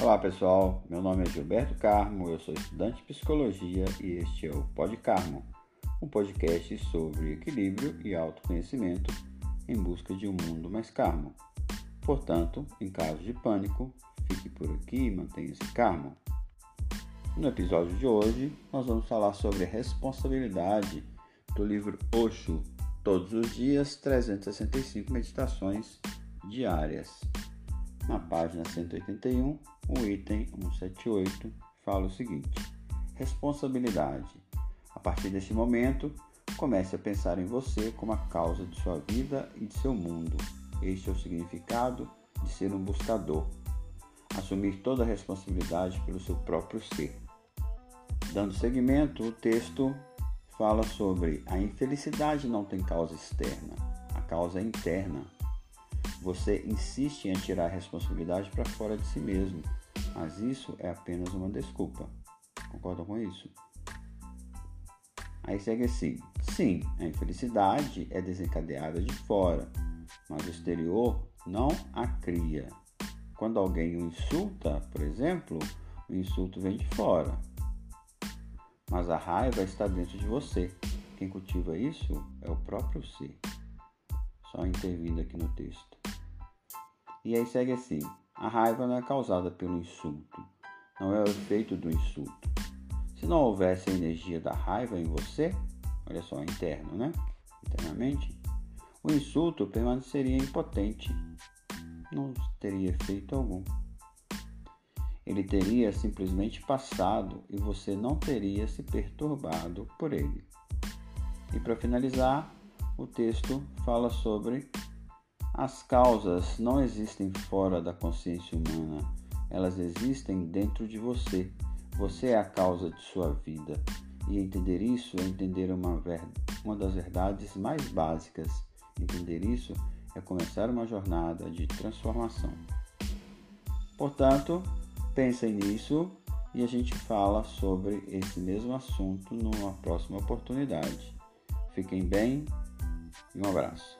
Olá pessoal, meu nome é Gilberto Carmo, eu sou estudante de psicologia e este é o Pod Carmo, um podcast sobre equilíbrio e autoconhecimento em busca de um mundo mais calmo. Portanto, em caso de pânico, fique por aqui e mantenha-se calmo. No episódio de hoje, nós vamos falar sobre responsabilidade do livro Osho, Todos os Dias 365 Meditações Diárias. Na página 181, o item 178 fala o seguinte: responsabilidade. A partir desse momento, comece a pensar em você como a causa de sua vida e de seu mundo. Este é o significado de ser um buscador. Assumir toda a responsabilidade pelo seu próprio ser. Dando seguimento, o texto fala sobre a infelicidade não tem causa externa, a causa é interna. Você insiste em tirar a responsabilidade para fora de si mesmo, mas isso é apenas uma desculpa. Concordam com isso? Aí segue assim: sim, a infelicidade é desencadeada de fora, mas o exterior não a cria. Quando alguém o insulta, por exemplo, o insulto vem de fora. Mas a raiva está dentro de você. Quem cultiva isso é o próprio ser. Só intervindo aqui no texto. E aí segue assim: a raiva não é causada pelo insulto, não é o efeito do insulto. Se não houvesse a energia da raiva em você, olha só, interno, né? Internamente, o insulto permaneceria impotente, não teria efeito algum. Ele teria simplesmente passado e você não teria se perturbado por ele. E para finalizar, o texto fala sobre as causas não existem fora da consciência humana, elas existem dentro de você. Você é a causa de sua vida. E entender isso é entender uma, uma das verdades mais básicas. Entender isso é começar uma jornada de transformação. Portanto, pensem nisso e a gente fala sobre esse mesmo assunto numa próxima oportunidade. Fiquem bem e um abraço.